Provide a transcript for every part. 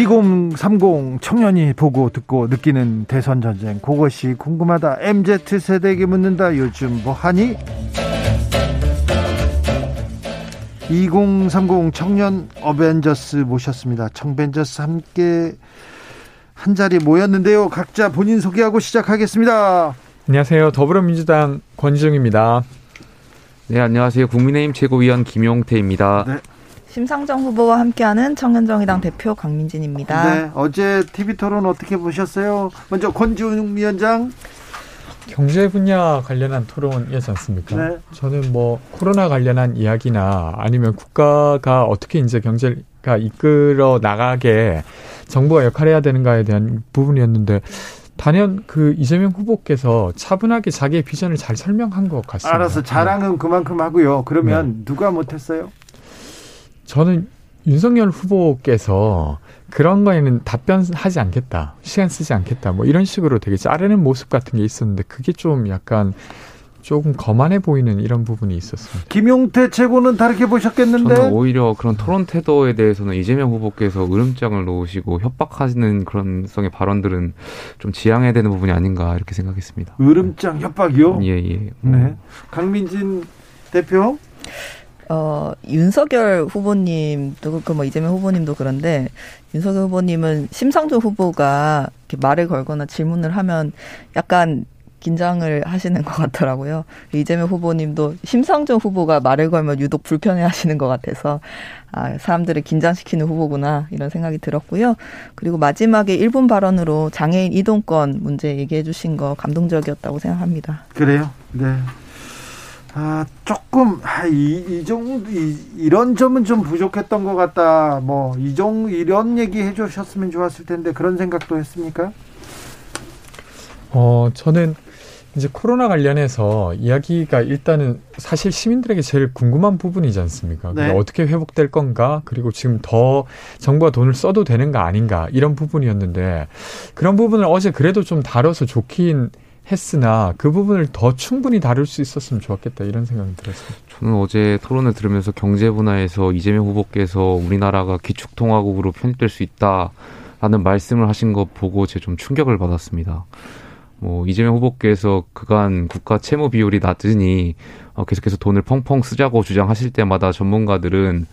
2030 청년이 보고 듣고 느끼는 대선 전쟁. 그것이 궁금하다. MZ 세대에게 묻는다. 요즘 뭐 하니? 2030 청년 어벤져스 모셨습니다. 청벤져스 함께 한 자리 모였는데요. 각자 본인 소개하고 시작하겠습니다. 안녕하세요. 더불어민주당 권지웅입니다. 네 안녕하세요. 국민의힘 최고위원 김용태입니다. 네. 심상정 후보와 함께하는 청년정의당 대표 강민진입니다. 네, 어제 TV 토론 어떻게 보셨어요? 먼저 권지웅 위원장. 경제 분야 관련한 토론이었지 않습니까? 네. 저는 뭐 코로나 관련한 이야기나 아니면 국가가 어떻게 이제 경제가 이끌어 나가게 정부가 역할해야 되는가에 대한 부분이었는데 단연 그 이재명 후보께서 차분하게 자기의 비전을 잘 설명한 것 같습니다. 알아서 자랑은 그만큼 하고요. 그러면 네. 누가 못했어요? 저는 윤석열 후보께서 그런 거에는 답변하지 않겠다. 시간 쓰지 않겠다. 뭐 이런 식으로 되게 자르는 모습 같은 게 있었는데 그게 좀 약간 조금 거만해 보이는 이런 부분이 있었습니다. 김용태 최고는 다르게 보셨겠는데? 저는 오히려 그런 토론 태도에 대해서는 이재명 후보께서 으름장을 놓으시고 협박하시는 그런 성의 발언들은 좀 지양해야 되는 부분이 아닌가 이렇게 생각했습니다. 으름장 협박이요? 예, 예. 네. 강민진 대표? 어, 윤석열 후보님도, 그뭐 이재명 후보님도 그런데, 윤석열 후보님은 심상정 후보가 이렇게 말을 걸거나 질문을 하면 약간 긴장을 하시는 것 같더라고요. 이재명 후보님도 심상정 후보가 말을 걸면 유독 불편해 하시는 것 같아서, 아, 사람들을 긴장시키는 후보구나, 이런 생각이 들었고요. 그리고 마지막에 1분 발언으로 장애인 이동권 문제 얘기해 주신 거 감동적이었다고 생각합니다. 그래요? 네. 아, 조금, 아, 이, 이 정도, 이, 이런 점은 좀 부족했던 것 같다. 뭐, 이 정, 이런 얘기 해주셨으면 좋았을 텐데, 그런 생각도 했습니까? 어, 저는 이제 코로나 관련해서 이야기가 일단은 사실 시민들에게 제일 궁금한 부분이지 않습니까? 네. 어떻게 회복될 건가? 그리고 지금 더 정부가 돈을 써도 되는가 아닌가? 이런 부분이었는데, 그런 부분을 어제 그래도 좀 다뤄서 좋긴 했으나 그 부분을 더 충분히 다룰 수 있었으면 좋았겠다 이런 생각이 들었습니다. 저는 어제 토론을 들으면서 경제 분야에서 이재명 후보께서 우리나라가 기축통화국으로 편입될 수 있다라는 말씀을 하신 거 보고 제가 좀 충격을 받았습니다. 뭐 이재명 후보께서 그간 국가 채무 비율이 낮으니 어, 계속해서 돈을 펑펑 쓰자고 주장하실 때마다 전문가들은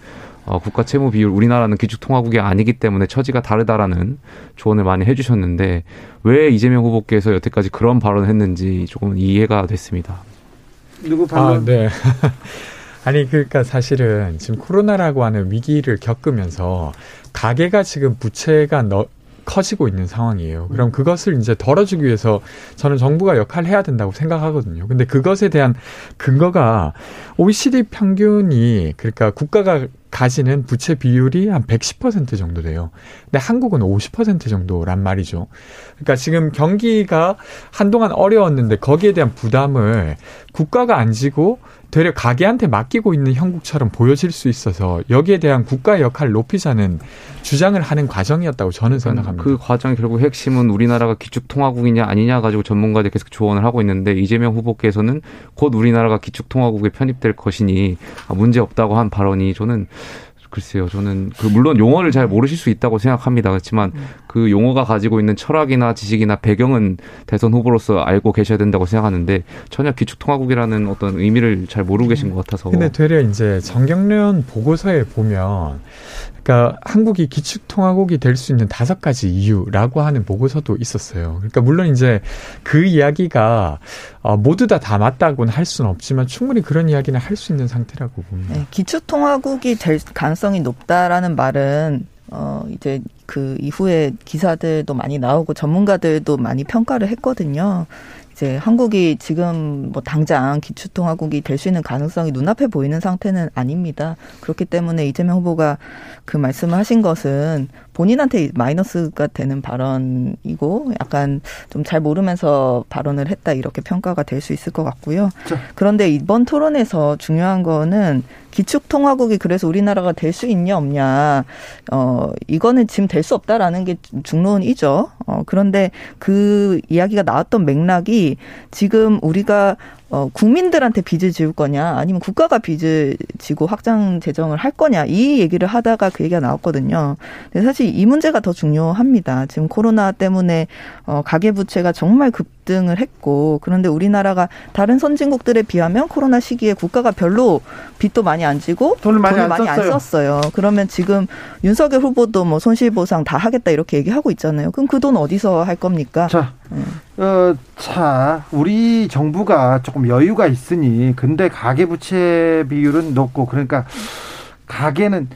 어, 국가 채무 비율 우리나라는 기축통화국이 아니기 때문에 처지가 다르다라는 조언을 많이 해주셨는데 왜 이재명 후보께서 여태까지 그런 발언을 했는지 조금 이해가 됐습니다. 누구 발언? 아, 네. 아니 그러니까 사실은 지금 코로나라고 하는 위기를 겪으면서 가계가 지금 부채가 너, 커지고 있는 상황이에요. 그럼 그것을 이제 덜어주기 위해서 저는 정부가 역할을 해야 된다고 생각하거든요. 근데 그것에 대한 근거가 OECD 평균이 그러니까 국가가 가지는 부채 비율이 한 110% 정도 돼요. 근데 한국은 50% 정도란 말이죠. 그러니까 지금 경기가 한동안 어려웠는데 거기에 대한 부담을 국가가 안 지고 되려 가게한테 맡기고 있는 형국처럼 보여질 수 있어서 여기에 대한 국가의 역할을 높이자는 주장을 하는 과정이었다고 저는 생각합니다. 그 과정의 결국 핵심은 우리나라가 기축통화국이냐 아니냐 가지고 전문가들이 계속 조언을 하고 있는데 이재명 후보께서는 곧 우리나라가 기축통화국에 편입될 것이니 문제 없다고 한 발언이 저는 글쎄요, 저는 그 물론 용어를 잘 모르실 수 있다고 생각합니다. 그렇지만 음. 그 용어가 가지고 있는 철학이나 지식이나 배경은 대선 후보로서 알고 계셔야 된다고 생각하는데 전혀 기축통화국이라는 어떤 의미를 잘 모르고 계신 것 같아서. 근데 되려 이제 정경련 보고서에 보면 그러니까 한국이 기축 통화국이 될 수 있는 다섯 가지 이유라고 하는 보고서도 있었어요. 그러니까 물론 이제 그 이야기가 어, 모두 다다 맞다고는 할 수는 없지만 충분히 그런 이야기는 할 수 있는 상태라고 봅니다. 네, 기축 통화국이 될 가능성이 높다라는 말은 어 이제 그 이후에 기사들도 많이 나오고 전문가들도 많이 평가를 했거든요. 이제 한국이 지금 뭐 당장 기초통화국이 될 수 있는 가능성이 눈앞에 보이는 상태는 아닙니다. 그렇기 때문에 이재명 후보가 그 말씀을 하신 것은 본인한테 마이너스가 되는 발언이고 약간 좀 잘 모르면서 발언을 했다 이렇게 평가가 될 수 있을 것 같고요. 그런데 이번 토론에서 중요한 거는 기축통화국이 그래서 우리나라가 될 수 있냐 없냐 어 이거는 지금 될 수 없다라는 게 중론이죠. 어 그런데 그 이야기가 나왔던 맥락이 지금 우리가 어, 국민들한테 빚을 지을 거냐, 아니면 국가가 빚을 지고 확장 재정을 할 거냐, 이 얘기를 하다가 그 얘기가 나왔거든요. 근데 사실 이 문제가 더 중요합니다. 지금 코로나 때문에, 어, 가계부채가 정말 급등을 했고, 그런데 우리나라가 다른 선진국들에 비하면 코로나 시기에 국가가 별로 빚도 많이 안 지고, 돈을 많이, 안, 많이 썼어요. 안 썼어요. 그러면 지금 윤석열 후보도 뭐 손실보상 다 하겠다 이렇게 얘기하고 있잖아요. 그럼 그 돈 어디서 할 겁니까? 자, 어, 자, 우리 정부가 조금 여유가 있으니, 근데 가계 부채 비율은 높고, 그러니까 가계는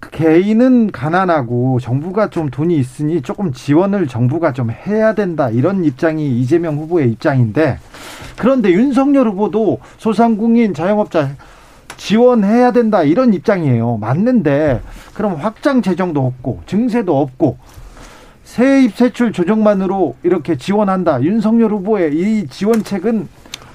개인은 가난하고 정부가 좀 돈이 있으니 조금 지원을 정부가 좀 해야 된다 이런 입장이 이재명 후보의 입장인데 그런데 윤석열 후보도 소상공인 자영업자 지원해야 된다 이런 입장이에요. 맞는데 그럼 확장 재정도 없고 증세도 없고 세입 세출 조정만으로 이렇게 지원한다. 윤석열 후보의 이 지원책은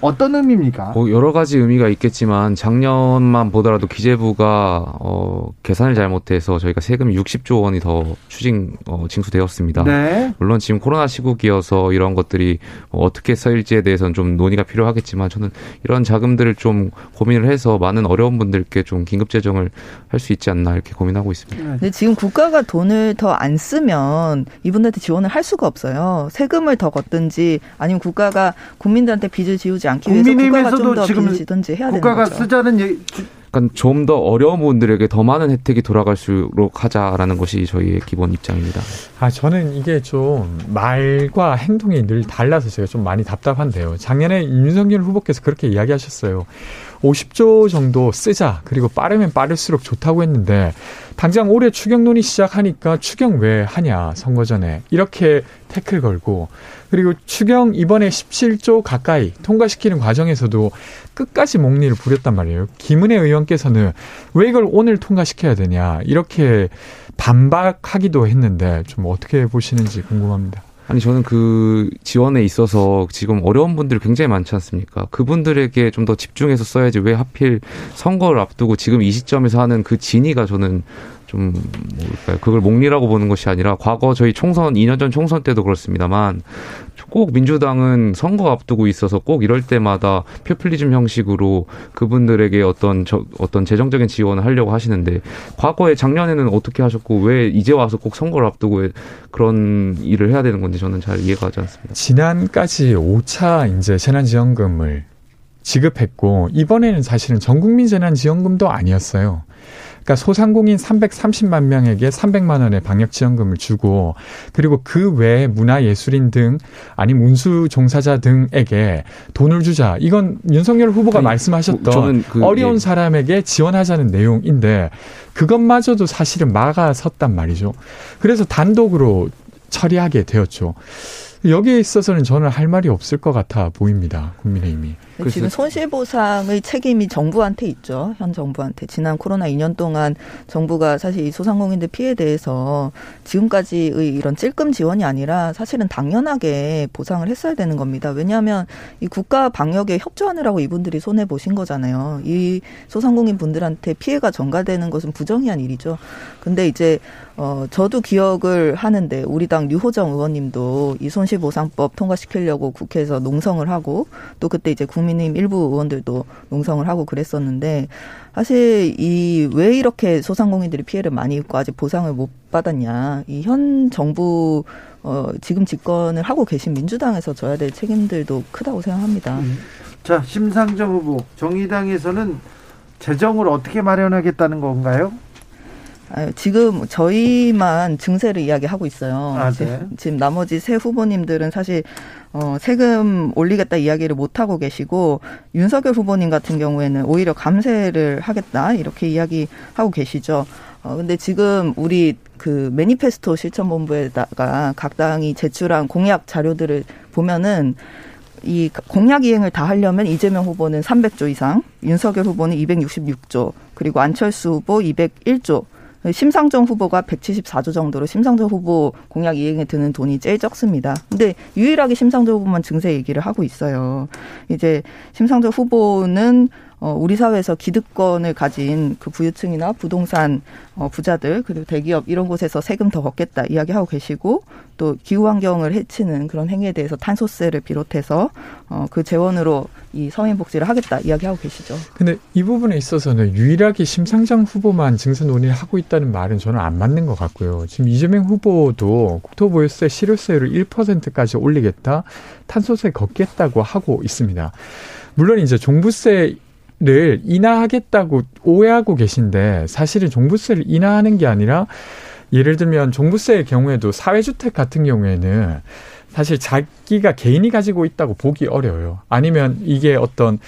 어떤 의미입니까? 뭐 여러 가지 의미가 있겠지만 작년만 보더라도 기재부가 어, 계산을 잘못해서 저희가 세금 60조 원이 더 추징 어, 징수되었습니다. 네. 물론 지금 코로나 시국이어서 이런 것들이 뭐 어떻게 써일지에 대해서는 좀 논의가 필요하겠지만 저는 이런 자금들을 좀 고민을 해서 많은 어려운 분들께 좀 긴급 재정을 할 수 있지 않나 이렇게 고민하고 있습니다. 근데 지금 국가가 돈을 더 안 쓰면 이분들한테 지원을 할 수가 없어요. 세금을 더 걷든지 아니면 국가가 국민들한테 빚을 지우지 않기 위해서 국가가 좀 국민의힘에서도 더 지금 빚을 지든지 해야 되는 국가가 거죠. 쓰자는 얘기, 그러니까 좀 더 어려운 분들에게 더 많은 혜택이 돌아갈수록 하자라는 것이 저희의 기본 입장입니다. 아, 저는 이게 좀 말과 행동이 늘 달라서 제가 좀 많이 답답한데요. 작년에 윤석열 후보께서 그렇게 이야기하셨어요. 50조 정도 쓰자. 그리고 빠르면 빠를수록 좋다고 했는데 당장 올해 추경론이 시작하니까 추경 왜 하냐 선거 전에 이렇게 태클 걸고 그리고 추경 이번에 17조 가까이 통과시키는 과정에서도 끝까지 목리를 부렸단 말이에요. 김은혜 의원께서는 왜 이걸 오늘 통과시켜야 되냐 이렇게 반박하기도 했는데 좀 어떻게 보시는지 궁금합니다. 아니 저는 그 지원에 있어서 지금 어려운 분들이 굉장히 많지 않습니까? 그분들에게 좀 더 집중해서 써야지 왜 하필 선거를 앞두고 지금 이 시점에서 하는 그 진위가 저는 좀 뭘까요? 그걸 목리라고 보는 것이 아니라 과거 저희 총선 2년 전 총선 때도 그렇습니다만 꼭 민주당은 선거 앞두고 있어서 꼭 이럴 때마다 표퓰리즘 형식으로 그분들에게 어떤 저, 어떤 재정적인 지원을 하려고 하시는데 과거에 작년에는 어떻게 하셨고 왜 이제 와서 꼭 선거를 앞두고 그런 일을 해야 되는 건지 저는 잘 이해가 가지 않습니다. 지난까지 5차 이제 재난지원금을 지급했고 이번에는 사실은 전국민 재난지원금도 아니었어요. 그러니까 소상공인 330만 명에게 300만 원의 방역 지원금을 주고 그리고 그 외에 문화예술인 등 아니면 운수 종사자 등에게 돈을 주자. 이건 윤석열 후보가 아니, 말씀하셨던 그- 어려운 예. 사람에게 지원하자는 내용인데 그것마저도 사실은 막아섰단 말이죠. 그래서 단독으로 처리하게 되었죠. 여기에 있어서는 저는 할 말이 없을 것 같아 보입니다. 국민의힘이. 지금 손실보상의 책임이 정부한테 있죠. 현 정부한테. 지난 코로나 2년 동안 정부가 사실 이 소상공인들 피해에 대해서 지금까지의 이런 찔끔 지원이 아니라 사실은 당연하게 보상을 했어야 되는 겁니다. 왜냐하면 이 국가 방역에 협조하느라고 이분들이 손해 보신 거잖아요. 이 소상공인 분들한테 피해가 전가되는 것은 부정의한 일이죠. 근데 이제 어 저도 기억을 하는데 우리 당 류호정 의원님도 이 손실보상법 통과시키려고 국회에서 농성을 하고 또 그때 이제 국민의힘 일부 의원들도 농성을 하고 그랬었는데 사실 이 왜 이렇게 소상공인들이 피해를 많이 입고 아직 보상을 못 받았냐 이 현 정부 어 지금 집권을 하고 계신 민주당에서 져야 될 책임들도 크다고 생각합니다. 자, 심상정 후보, 정의당에서는 재정을 어떻게 마련하겠다는 건가요? 아, 지금 저희만 증세를 이야기하고 있어요. 아, 지- 네. 지금 나머지 세 후보님들은 사실 어, 세금 올리겠다 이야기를 못 하고 계시고 윤석열 후보님 같은 경우에는 오히려 감세를 하겠다 이렇게 이야기하고 계시죠. 어, 근데 지금 우리 그 매니페스토 실천본부에다가 각 당이 제출한 공약 자료들을 보면은 이 공약 이행을 다 하려면 이재명 후보는 300조 이상, 윤석열 후보는 266조, 그리고 안철수 후보 201조, 심상정 후보가 174조 정도로 심상정 후보 공약 이행에 드는 돈이 제일 적습니다. 근데 유일하게 심상정 후보만 증세 얘기를 하고 있어요. 이제 심상정 후보는 어, 우리 사회에서 기득권을 가진 그 부유층이나 부동산 어, 부자들 그리고 대기업 이런 곳에서 세금 더 걷겠다 이야기하고 계시고 또 기후 환경을 해치는 그런 행위에 대해서 탄소세를 비롯해서 어, 그 재원으로 이 서민 복지를 하겠다 이야기하고 계시죠. 근데 이 부분에 있어서는 유일하게 심상정 후보만 증세 논의를 하고 있다는 말은 저는 안 맞는 것 같고요. 지금 이재명 후보도 국토보유세 실효세율을 1%까지 올리겠다, 탄소세 걷겠다고 하고 있습니다. 물론 이제 종부세 를 인하하겠다고 오해하고 계신데 사실은 종부세를 인하하는 게 아니라 예를 들면 종부세의 경우에도 사회주택 같은 경우에는 사실 자기가 개인이 가지고 있다고 보기 어려워요. 아니면 이게 어떤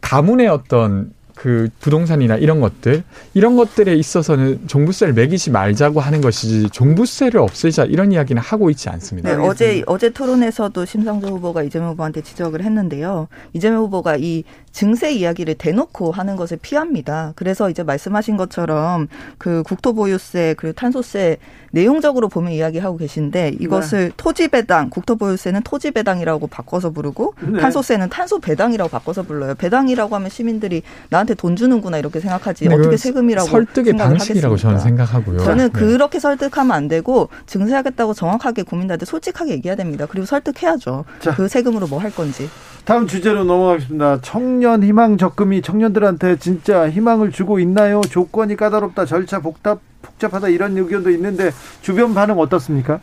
가문의 어떤 그 부동산이나 이런 것들 이런 것들에 있어서는 종부세를 매기지 말자고 하는 것이지 종부세를 없애자 이런 이야기는 하고 있지 않습니다. 네, 어제 어제 토론에서도 심상정 후보가 이재명 후보한테 지적을 했는데요. 이재명 후보가 이 증세 이야기를 대놓고 하는 것을 피합니다. 그래서 이제 말씀하신 것처럼 그 국토보유세 그리고 탄소세 내용적으로 보면 이야기하고 계신데 이것을 네. 토지 배당, 국토보유세는 토지 배당이라고 바꿔서 부르고 네. 탄소세는 탄소 배당이라고 바꿔서 불러요. 배당이라고 하면 시민들이 나한테 돈 주는구나 이렇게 생각하지 어떻게 세금이라고 설득의 방식이라고 저는 생각하고요. 저는 네. 그렇게 설득하면 안 되고 증세하겠다고 정확하게 국민들한테 솔직하게 얘기해야 됩니다. 그리고 설득해야죠. 자. 그 세금으로 뭐 할 건지. 다음 주제로 넘어가겠습니다. 청년 희망 적금이 청년들한테 진짜 희망을 주고 있나요? 조건이 까다롭다, 절차 복잡, 복잡하다 이런 의견도 있는데 주변 반응 어떻습니까?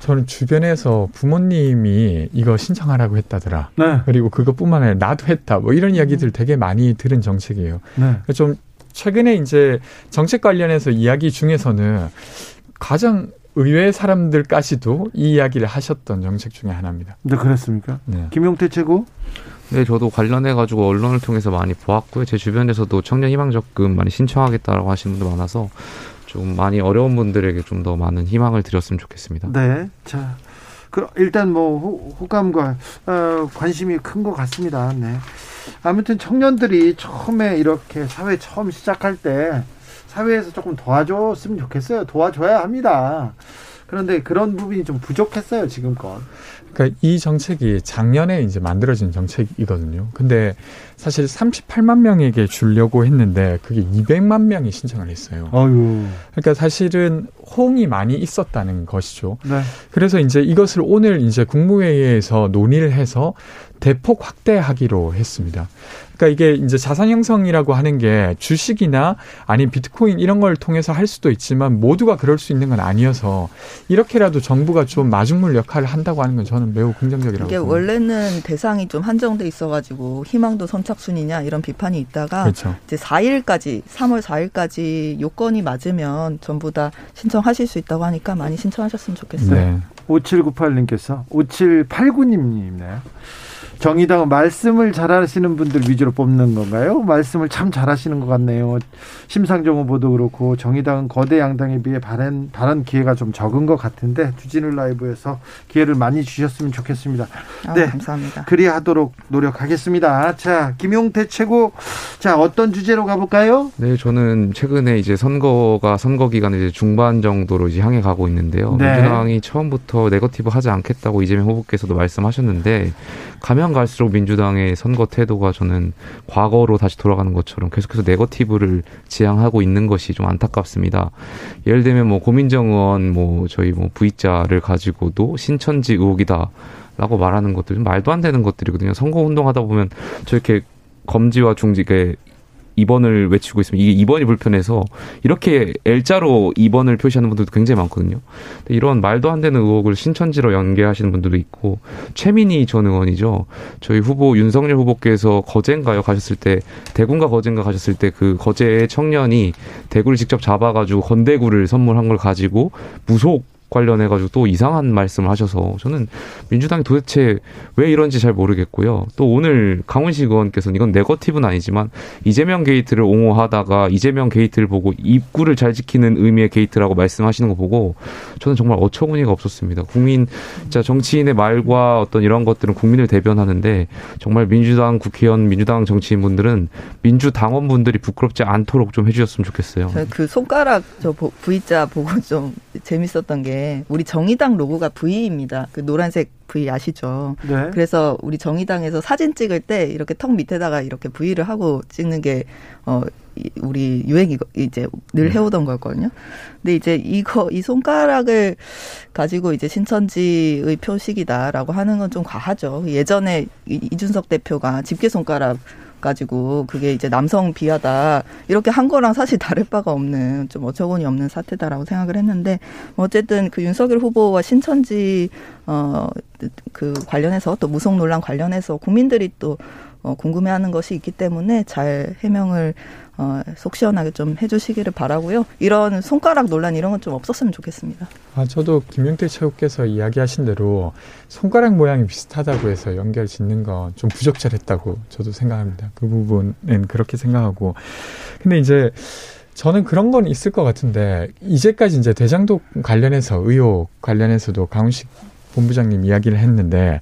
저는 주변에서 부모님이 이거 신청하라고 했다더라. 네. 그리고 그것뿐만 아니라 나도 했다. 뭐 이런 이야기들 되게 많이 들은 정책이에요. 네. 좀 최근에 이제 정책 관련해서 이야기 중에서는 가장 의외 사람들까지도 이 이야기를 하셨던 정책 중에 하나입니다. 네, 그렇습니까? 네. 김용태 최고? 네, 저도 관련해 가지고 언론을 통해서 많이 보았고요. 제 주변에서도 청년 희망 적금 많이 신청하겠다라고 하시는 분들 많아서 좀 많이 어려운 분들에게 좀 더 많은 희망을 드렸으면 좋겠습니다. 네, 자, 그 일단 뭐 호, 감과 어, 관심이 큰 것 같습니다. 네. 아무튼 청년들이 처음에 이렇게 사회 처음 시작할 때 사회에서 조금 도와줬으면 좋겠어요. 도와줘야 합니다. 그런데 그런 부분이 좀 부족했어요, 지금껏. 그러니까 이 정책이 작년에 이제 만들어진 정책이거든요. 근데 사실 38만 명에게 주려고 했는데 그게 200만 명이 신청을 했어요. 어유. 그러니까 사실은 호응이 많이 있었다는 것이죠. 네. 그래서 이제 이것을 오늘 이제 국무회의에서 논의를 해서 대폭 확대하기로 했습니다. 그러니까 이게 이제 자산 형성이라고 하는 게 주식이나 아니면 비트코인 이런 걸 통해서 할 수도 있지만 모두가 그럴 수 있는 건 아니어서 이렇게라도 정부가 좀 마중물 역할을 한다고 하는 건 저는 매우 긍정적이라고 이게 봅니다. 원래는 대상이 좀 한정돼 있어가지고 희망도 선 착순이냐 이런 비판이 있다가 그렇죠. 이제 4일까지 3월 4일까지 요건이 맞으면 전부 다 신청하실 수 있다고 하니까 많이 신청하셨으면 좋겠어요. 네. 5798님께서 5789님이네요. 정의당은 말씀을 잘하시는 분들 위주로 뽑는 건가요? 말씀을 참 잘하시는 것 같네요. 심상정 후보도 그렇고 정의당은 거대 양당에 비해 발언, 발언 기회가 좀 적은 것 같은데 주진우 라이브에서 기회를 많이 주셨으면 좋겠습니다. 아, 네, 감사합니다. 그리하도록 노력하겠습니다. 자, 김용태 최고. 자, 어떤 주제로 가볼까요? 네, 저는 최근에 이제 선거가 선거 기간 이제 중반 정도로 이제 향해 가고 있는데요. 네. 민주당이 처음부터 네거티브 하지 않겠다고 이재명 후보께서도 말씀하셨는데 가면 갈수록 민주당의 선거 태도가 저는 과거로 다시 돌아가는 것처럼 계속해서 네거티브를 지향하고 있는 것이 좀 안타깝습니다. 예를 들면 뭐 고민정 의원 뭐 저희 뭐 V자를 가지고도 신천지 의혹이다. 라고 말하는 것들 좀 말도 안 되는 것들이거든요. 선거 운동하다 보면 저렇게 검지와 중지게 2번을 외치고 있으면 이게 2번이 불편해서 이렇게 L자로 2번을 표시하는 분들도 굉장히 많거든요. 이런 말도 안 되는 의혹을 신천지로 연계하시는 분들도 있고 최민희 전 의원이죠. 저희 후보 윤석열 후보께서 거제인가요 가셨을 때 대구인가 거제인가 가셨을 때 그 거제 청년이 대구를 직접 잡아가지고 건대구를 선물한 걸 가지고 무속 관련해 가지고 또 이상한 말씀을 하셔서 저는 민주당이 도대체 왜 이런지 잘 모르겠고요. 또 오늘 강훈식 의원께서는 이건 네거티브는 아니지만 이재명 게이트를 옹호하다가 이재명 게이트를 보고 입구를 잘 지키는 의미의 게이트라고 말씀하시는 거 보고 저는 정말 어처구니가 없었습니다. 국민, 자 정치인의 말과 어떤 이런 것들은 국민을 대변하는데 정말 민주당 국회의원, 민주당 정치인분들은 민주당원분들이 부끄럽지 않도록 좀 해주셨으면 좋겠어요. 그 손가락 저 V자 보고 좀 재밌었던 게 우리 정의당 로고가 V입니다. 그 노란색 V 아시죠? 네. 그래서 우리 정의당에서 사진 찍을 때 이렇게 턱 밑에다가 이렇게 V를 하고 찍는 게 어, 우리 유행이 이제 늘 네. 해오던 거였거든요. 근데 이제 이거 이 손가락을 가지고 이제 신천지의 표식이다라고 하는 건 좀 과하죠. 예전에 이준석 대표가 집게 손가락 가지고 그게 이제 남성 비하다 이렇게 한 거랑 사실 다를 바가 없는 좀 어처구니 없는 사태다라고 생각을 했는데 어쨌든 그 윤석열 후보와 신천지 어그 관련해서 또 무속 논란 관련해서 국민들이 또 어, 궁금해하는 것이 있기 때문에 잘 해명을 어, 속 시원하게 좀 해주시기를 바라고요. 이런 손가락 논란 이런 건 좀 없었으면 좋겠습니다. 아 저도 김영태 최후께서 이야기하신 대로 손가락 모양이 비슷하다고 해서 연결 짓는 건 좀 부적절했다고 저도 생각합니다. 그 부분은 그렇게 생각하고 근데 이제 저는 그런 건 있을 것 같은데 이제까지 이제 대장동 관련해서 의혹 관련해서도 강훈식 본부장님 이야기를 했는데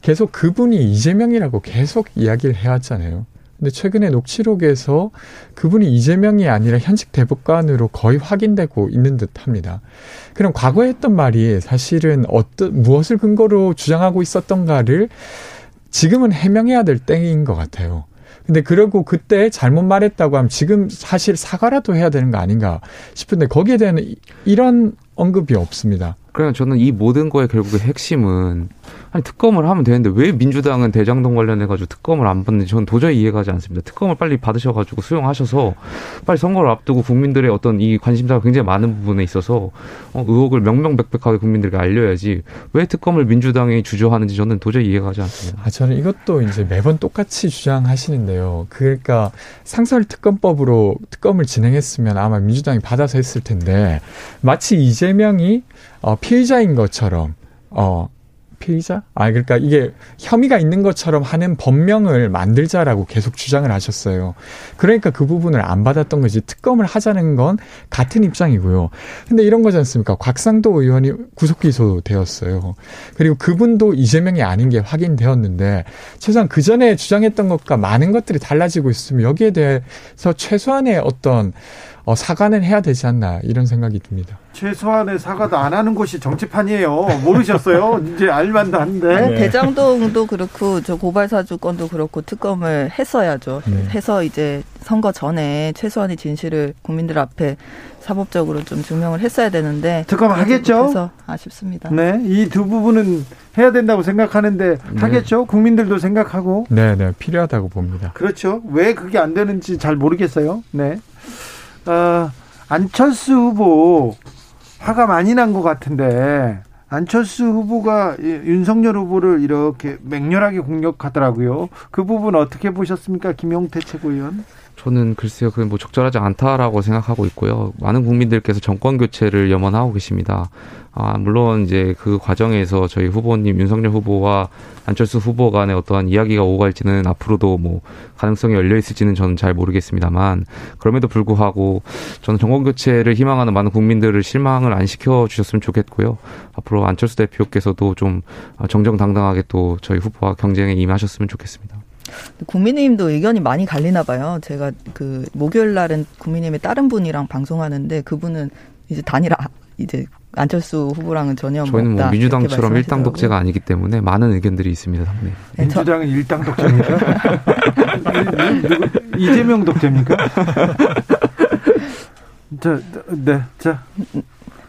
계속 그분이 이재명이라고 계속 이야기를 해왔잖아요. 근데 최근에 녹취록에서 그분이 이재명이 아니라 현직 대법관으로 거의 확인되고 있는 듯 합니다. 그럼 과거에 했던 말이 사실은 어떤, 무엇을 근거로 주장하고 있었던가를 지금은 해명해야 될 때인 것 같아요. 근데 그러고 그때 잘못 말했다고 하면 지금 사실 사과라도 해야 되는 거 아닌가 싶은데 거기에 대한 이런 언급이 없습니다. 그냥 저는 이 모든 거의 결국의 핵심은 아니 특검을 하면 되는데 왜 민주당은 대장동 관련해 가지고 특검을 안 받는지 저는 도저히 이해가 가지 않습니다. 특검을 빨리 받으셔 가지고 수용하셔서 빨리 선거를 앞두고 국민들의 어떤 이 관심사가 굉장히 많은 부분에 있어서 어, 의혹을 명명백백하게 국민들에게 알려야지 왜 특검을 민주당이 주저하는지 저는 도저히 이해가 가지 않습니다. 아 저는 이것도 이제 매번 똑같이 주장하시는데요. 그러니까 상설 특검법으로 특검을 진행했으면 아마 민주당이 받아서 했을 텐데 마치 이재명이 어, 피의자인 것처럼 어 피의자? 아, 그러니까 이게 혐의가 있는 것처럼 하는 법명을 만들자라고 계속 주장을 하셨어요. 그러니까 그 부분을 안 받았던 거지. 특검을 하자는 건 같은 입장이고요. 근데 이런 거지 않습니까? 곽상도 의원이 구속 기소되었어요. 그리고 그분도 이재명이 아닌 게 확인되었는데, 최소한 그 전에 주장했던 것과 많은 것들이 달라지고 있으면 여기에 대해서 최소한의 어떤 어, 사과는 해야 되지 않나 이런 생각이 듭니다. 최소한의 사과도 안 하는 곳이 정치판이에요. 모르셨어요? 이제 알만도 한데. 네. 대장동도 그렇고 저 고발 사주 건도 그렇고 특검을 했어야죠. 네. 해서 이제 선거 전에 최소한의 진실을 국민들 앞에 사법적으로 좀 증명을 했어야 되는데 특검 하겠죠? 그래서 아쉽습니다. 네, 이 두 부분은 해야 된다고 생각하는데 네. 하겠죠? 국민들도 생각하고 네, 네, 필요하다고 봅니다. 그렇죠. 왜 그게 안 되는지 잘 모르겠어요. 네. 어, 안철수 후보 화가 많이 난 것 같은데 안철수 후보가 이- 윤석열 후보를 이렇게 맹렬하게 공격하더라고요. 그 부분 어떻게 보셨습니까, 김용태 최고위원? 저는 글쎄요, 그건 뭐 적절하지 않다라고 생각하고 있고요. 많은 국민들께서 정권 교체를 염원하고 계십니다. 아, 물론 이제 그 과정에서 저희 후보님 윤석열 후보와 안철수 후보 간의 어떠한 이야기가 오고 갈지는 앞으로도 뭐 가능성이 열려 있을지는 저는 잘 모르겠습니다만 그럼에도 불구하고 저는 정권 교체를 희망하는 많은 국민들을 실망을 안 시켜 주셨으면 좋겠고요. 앞으로 안철수 대표께서도 좀 정정당당하게 또 저희 후보와 경쟁에 임하셨으면 좋겠습니다. 국민의힘도 의견이 많이 갈리나 봐요. 제가 그 목요일 날은 국민의힘의 다른 분이랑 방송하는데 그분은 이제 단일화 이제 안철수 후보랑은 전혀 저희는 뭐 민주당처럼 일당 독재가. 아니기 때문에 많은 의견들이 있습니다. 네. 네, 저- 민주당은 일당 독재입니까? 이재명 독재입니까? 자, 네, 자,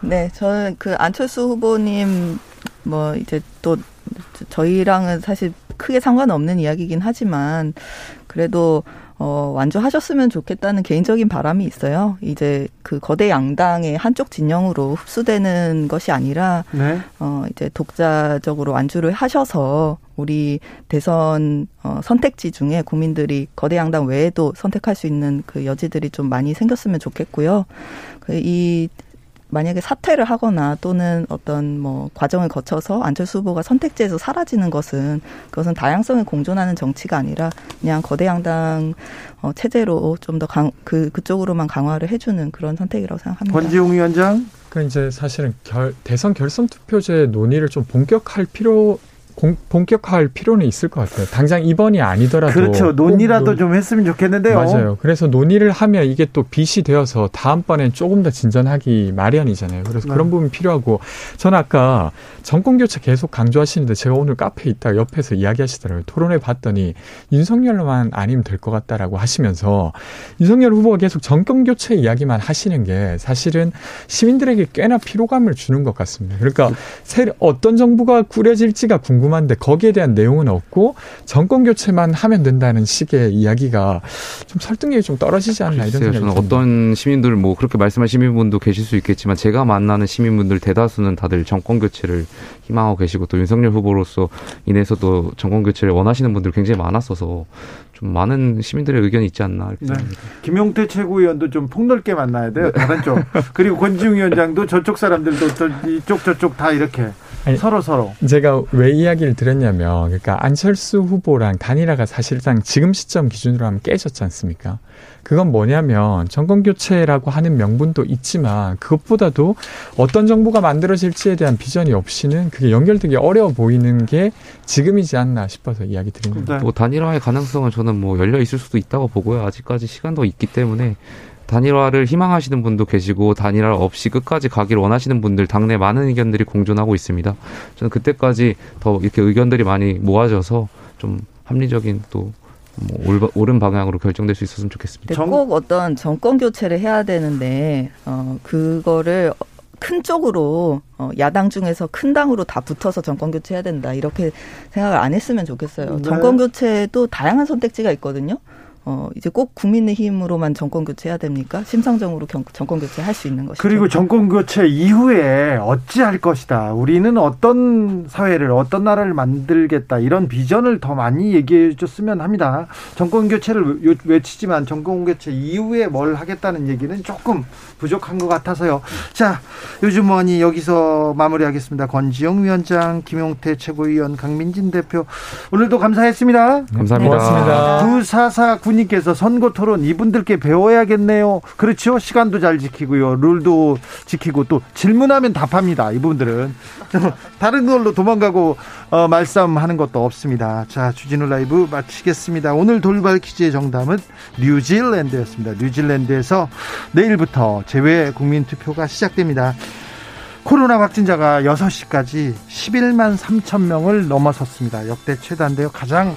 네, 저는 그 안철수 후보님 뭐 이제 또 저희랑은 사실 크게 상관없는 이야기긴 하지만 그래도 어 완주하셨으면 좋겠다는 개인적인 바람이 있어요. 이제 그 거대 양당의 한쪽 진영으로 흡수되는 것이 아니라 네. 어 이제 독자적으로 완주를 하셔서 우리 대선 어 선택지 중에 국민들이 거대 양당 외에도 선택할 수 있는 그 여지들이 좀 많이 생겼으면 좋겠고요. 그 이 만약에 사퇴를 하거나 또는 어떤 뭐 과정을 거쳐서 안철수 후보가 선택지에서 사라지는 것은 그것은 다양성에 공존하는 정치가 아니라 그냥 거대 양당 어, 체제로 좀 더 강 그 그쪽으로만 강화를 해주는 그런 선택이라고 생각합니다. 권지웅 위원장. 그 이제 사실은 결, 대선 결선 투표제 논의를 좀 본격할 필요 공, 본격화할 필요는 있을 것 같아요. 당장 이번이 아니더라도 그렇죠. 논의라도 논- 좀 했으면 좋겠는데요. 맞아요. 그래서 논의를 하면 이게 또 빚이 되어서 다음번엔 조금 더 진전하기 마련이잖아요. 그래서 네. 그런 부분 필요하고 저는 아까 정권 교체 계속 강조하시는데 제가 오늘 카페에 있다가 옆에서 이야기하시더라고요. 토론회 봤더니 윤석열만 아니면 될 것 같다라고 하시면서 윤석열 후보가 계속 정권 교체 이야기만 하시는 게 사실은 시민들에게 꽤나 피로감을 주는 것 같습니다. 그러니까 새 어떤 정부가 꾸려질지가 궁금 한데 거기에 대한 내용은 없고 정권 교체만 하면 된다는 식의 이야기가 좀 설득력이 좀 떨어지지 않나 이런 글쎄요, 생각이 저는 듭니다. 어떤 시민들 뭐 그렇게 말씀하는 시민분도 계실 수 있겠지만 제가 만나는 시민분들 대다수는 다들 정권 교체를 희망하고 계시고 또 윤석열 후보로서 인해서도 정권 교체를 원하시는 분들 굉장히 많았어서 좀 많은 시민들의 의견이 있지 않나 이렇게 네. 생각합니다. 김용태 최고위원도 좀 폭넓게 만나야 돼요. 다른 쪽. 그리고 권지웅 위원장도 저쪽 사람들도 저, 이쪽 저쪽 다 이렇게 아니, 서로 서로. 제가 왜 이야기를 드렸냐면, 그러니까 안철수 후보랑 단일화가 사실상 지금 시점 기준으로 하면 깨졌지 않습니까? 그건 뭐냐면 정권 교체라고 하는 명분도 있지만 그것보다도 어떤 정부가 만들어질지에 대한 비전이 없이는 그게 연결되기 어려워 보이는 게 지금이지 않나 싶어서 이야기 드립니다. 네. 뭐 단일화의 가능성은 저는 뭐 열려 있을 수도 있다고 보고요. 아직까지 시간도 있기 때문에 단일화를 희망하시는 분도 계시고 단일화 없이 끝까지 가기를 원하시는 분들 당내 많은 의견들이 공존하고 있습니다. 저는 그때까지 더 이렇게 의견들이 많이 모아져서 좀 합리적인 또뭐 올- 옳은 방향으로 결정될 수 있었으면 좋겠습니다. 근데 정- 꼭 어떤 정권 교체를 해야 되는데 어 그거를 큰 쪽으로 어 야당 중에서 큰 당으로 다 붙어서 정권 교체해야 된다 이렇게 생각을 안 했으면 좋겠어요. 네. 정권 교체도 다양한 선택지가 있거든요. 어 이제 꼭 국민의힘으로만 정권 교체해야 됩니까? 심상정으로 경- 정권 교체 할 수 있는 것이죠. 그리고 정권 교체 이후에 어찌할 것이다. 우리는 어떤 사회를 어떤 나라를 만들겠다. 이런 비전을 더 많이 얘기해 줬으면 합니다. 정권 교체를 요- 외치지만 정권 교체 이후에 뭘 하겠다는 얘기는 조금 부족한 것 같아서요. 자, 요즘 뭐니 여기서 마무리하겠습니다. 권지영 위원장, 김용태 최고위원, 강민진 대표 오늘도 감사했습니다. 감사합니다. 고맙습니다. 9449님께서 선거 토론 이분들께 배워야겠네요. 그렇죠. 시간도 잘 지키고요. 룰도 지키고 또 질문하면 답합니다. 이분들은. 다른 걸로 도망가고 어, 말싸움하는 것도 없습니다. 자, 주진우 라이브 마치겠습니다. 오늘 돌발 퀴즈의 정답은 뉴질랜드였습니다. 뉴질랜드에서 내일부터 재외 국민 투표가 시작됩니다. 코로나 확진자가 6시까지 11만 3천 명을 넘어섰습니다. 역대 최다인데요. 가장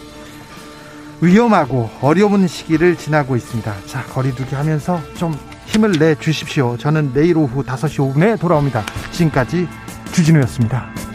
위험하고 어려운 시기를 지나고 있습니다. 자, 거리두기 하면서 좀 힘을 내 주십시오. 저는 내일 오후 5시 5분에 돌아옵니다. 지금까지 주진우였습니다.